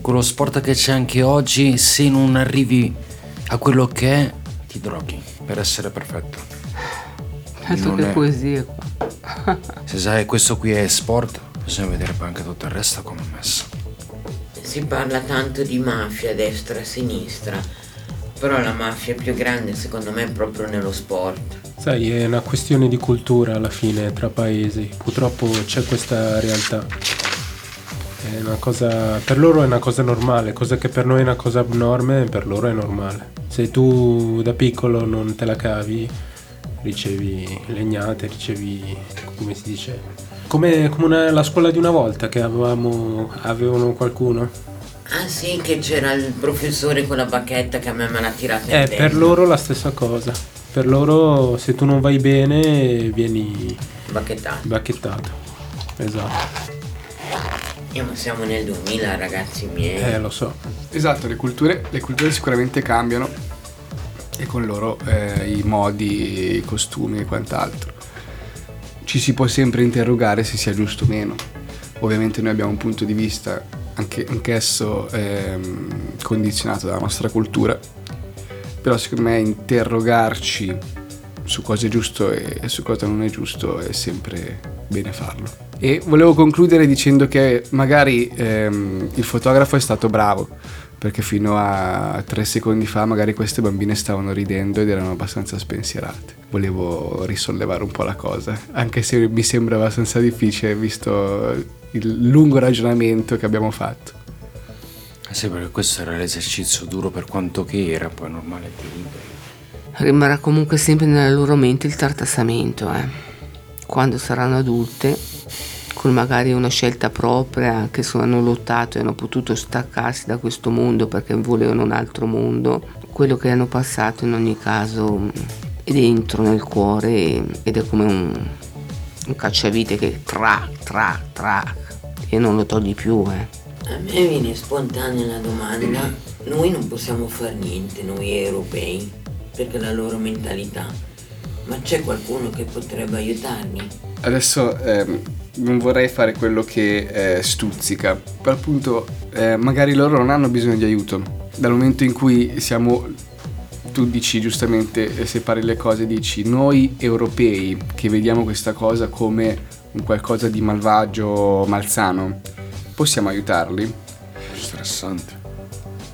Con lo sport che c'è anche oggi, se non arrivi a quello che è, ti droghi per essere perfetto. Altro Non che è- poesie qua. Se sai questo qui è sport, bisogna vedere poi anche tutto il resto come è messo. Si parla tanto di mafia destra e sinistra, però la mafia più grande secondo me è proprio nello sport. Sai, è una questione di cultura alla fine tra paesi. Purtroppo c'è questa realtà. È una cosa, per loro è una cosa normale, cosa che per noi è una cosa abnorme, per loro è normale. Se tu da piccolo non te la cavi, ricevi legnate, ricevi, come si dice, come, come una- la scuola di una volta che avevamo, avevano qualcuno. Ah sì, che c'era il professore con la bacchetta che a me me l'ha tirata in Eh, per loro la stessa cosa. Per loro se tu non vai bene vieni Bacchettato. bacchettato. Esatto. Eh, ma siamo nel 2000 ragazzi miei. Eh, lo so. Esatto, le culture, le culture sicuramente cambiano e con loro eh, i modi, i costumi e quant'altro. Ci si può sempre interrogare se sia giusto o meno. Ovviamente noi abbiamo un punto di vista anche, anch'esso ehm, condizionato dalla nostra cultura, però secondo me interrogarci su cosa è giusto e su cosa non è giusto è sempre bene farlo. E volevo concludere dicendo che magari ehm, il fotografo è stato bravo, perché fino a tre secondi fa magari queste bambine stavano ridendo ed erano abbastanza spensierate. Volevo risollevare un po' la cosa, anche se mi sembra abbastanza difficile visto il lungo ragionamento che abbiamo fatto. Sì, perché questo era l'esercizio duro per quanto che era, poi normale che. Rimarrà comunque sempre nella loro mente il tartassamento, eh. Quando saranno adulte, con magari una scelta propria, che hanno lottato e hanno potuto staccarsi da questo mondo perché volevano un altro mondo, quello che hanno passato in ogni caso è dentro nel cuore ed è come un, un cacciavite che tra, tra, tra e non lo togli più, eh. A me viene spontanea la domanda, noi non possiamo fare niente, noi europei, perché la loro mentalità, ma c'è qualcuno che potrebbe aiutarmi? Adesso ehm, non vorrei fare quello che eh, stuzzica, però appunto eh, magari loro non hanno bisogno di aiuto. Dal momento in cui siamo, tu dici giustamente, eh, separi le cose, dici noi europei che vediamo questa cosa come un qualcosa di malvagio, malsano, possiamo aiutarli? Stressante.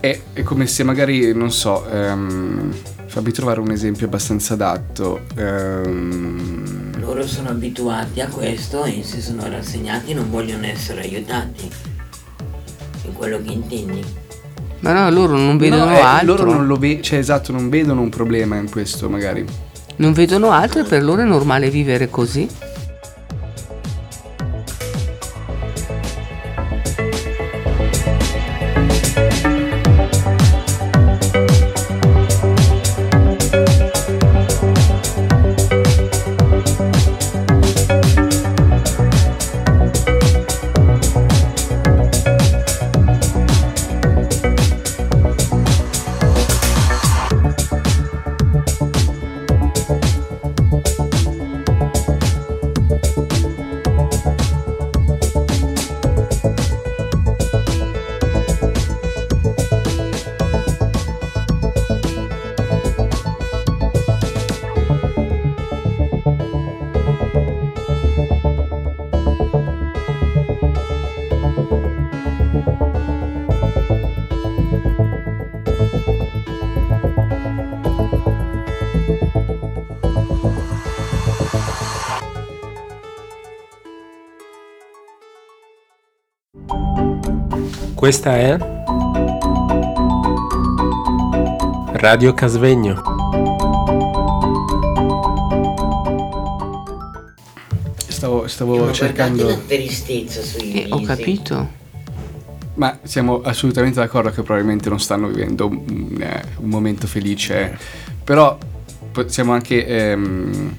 È, è come se magari, non so, ehm, fammi trovare un esempio abbastanza adatto. ehm, Loro sono abituati a questo e si sono rassegnati e non vogliono essere aiutati. È quello che intendi? Ma no, loro non vedono No, eh, altro. Loro non lo vedono, cioè esatto, non vedono un problema in questo magari. Non vedono altro e per loro è normale vivere così. Questa è Radio Casvegno. Stavo, stavo cercando... la tristezza sui eh, Ho capito. Ma siamo assolutamente d'accordo che probabilmente non stanno vivendo un, eh, un momento felice, però possiamo anche ehm,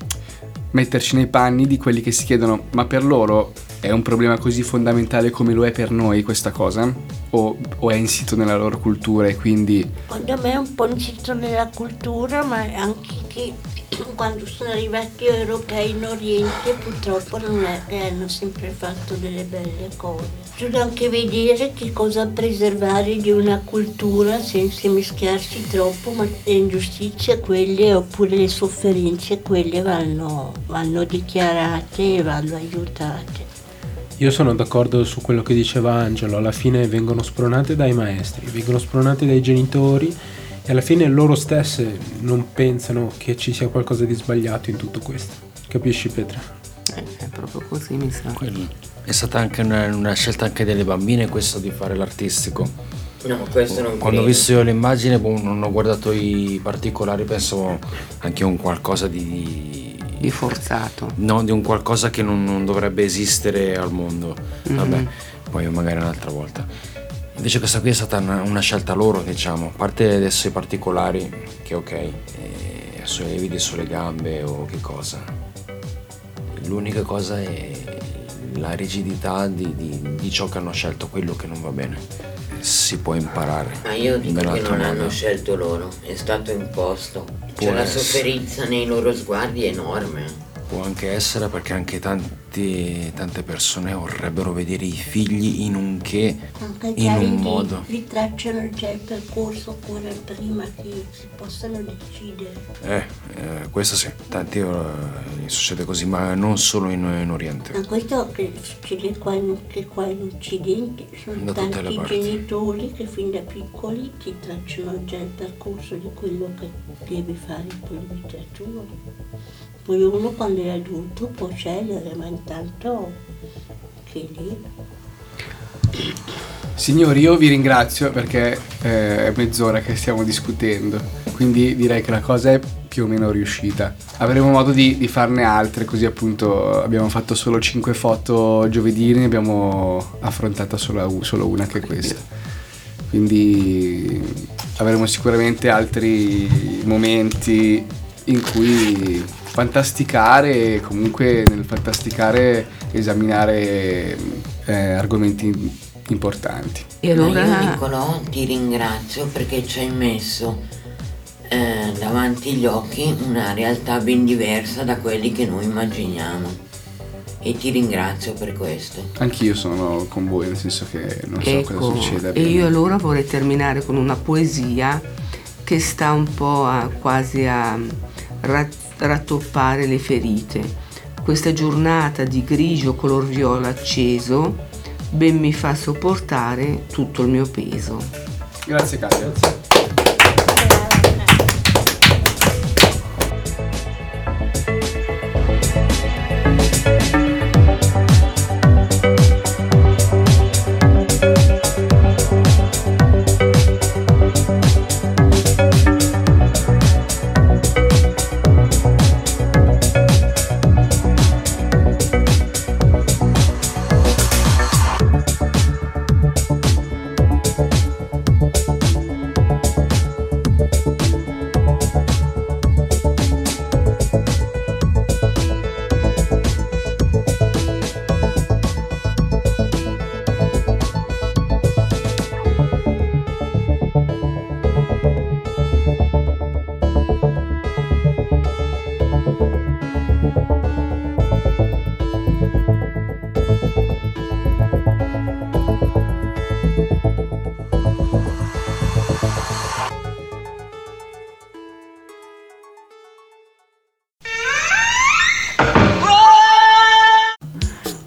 metterci nei panni di quelli che si chiedono, ma per loro è un problema così fondamentale come lo è per noi questa cosa? O, o è insito nella loro cultura e quindi... Secondo me è un po' insito nella cultura, ma anche che quando sono arrivati europei in Oriente purtroppo non è hanno sempre fatto delle belle cose. Bisogna anche vedere che cosa preservare di una cultura senza mischiarsi troppo, ma le ingiustizie quelle oppure le sofferenze quelle vanno, vanno dichiarate e vanno aiutate. Io sono d'accordo su quello che diceva Angelo, alla fine vengono spronate dai maestri, vengono spronate dai genitori e alla fine loro stesse non pensano che ci sia qualcosa di sbagliato in tutto questo. Capisci Petra? Eh, è proprio così, mi sa. Quello- È stata anche una, una scelta anche delle bambine questo di fare l'artistico. No, questo non Quando ho visto io l'immagine, boh, non ho guardato i particolari, pensavo anche a un qualcosa di... Di forzato. No, di un qualcosa che non, non dovrebbe esistere al mondo. Vabbè, poi magari un'altra volta. Invece questa qui è stata una, una scelta loro, diciamo. A parte adesso i particolari, che ok, eh, sulle vedi sulle gambe o che cosa. L'unica cosa è la rigidità di, di- di ciò che hanno scelto, quello che non va bene. Si può imparare. Ma io dico che non modo. hanno scelto loro, è stato imposto. Cioè la essere. sofferenza nei loro sguardi è enorme. Può anche essere perché anche tanti- tante persone vorrebbero vedere i figli in un che, Anche in un modo. Li tracciano già il percorso oppure prima che si possano decidere. Eh, eh, questo sì, tanti eh, succede così, ma non solo in, in Oriente. Ma questo che succede qua, anche qua in Occidente, sono Da tanti genitori che fin da piccoli ti tracciano già il percorso di quello che devi fare in vita tua. Poi uno quando è adulto può scegliere, ma intanto che lì. Signori, io vi ringrazio perché eh, è mezz'ora che stiamo discutendo, quindi direi che la cosa è più o meno riuscita. Avremo modo di, di farne altre, così appunto abbiamo fatto solo 5 foto giovedì, ne abbiamo affrontata solo, solo una che è questa. Quindi avremo sicuramente altri momenti in cui fantasticare e comunque nel fantasticare esaminare eh, argomenti importanti. E Ma io allora Nicolò ti ringrazio perché ci hai messo eh, davanti agli occhi una realtà ben diversa da quelli che noi immaginiamo. E ti ringrazio per questo. Anch'io sono con voi, nel senso che non so ecco, cosa succede. e io allora vorrei terminare con una poesia che sta un po' a, quasi a rattoppare le ferite. Questa giornata di grigio color viola acceso ben mi fa sopportare tutto il mio peso. Grazie Katia.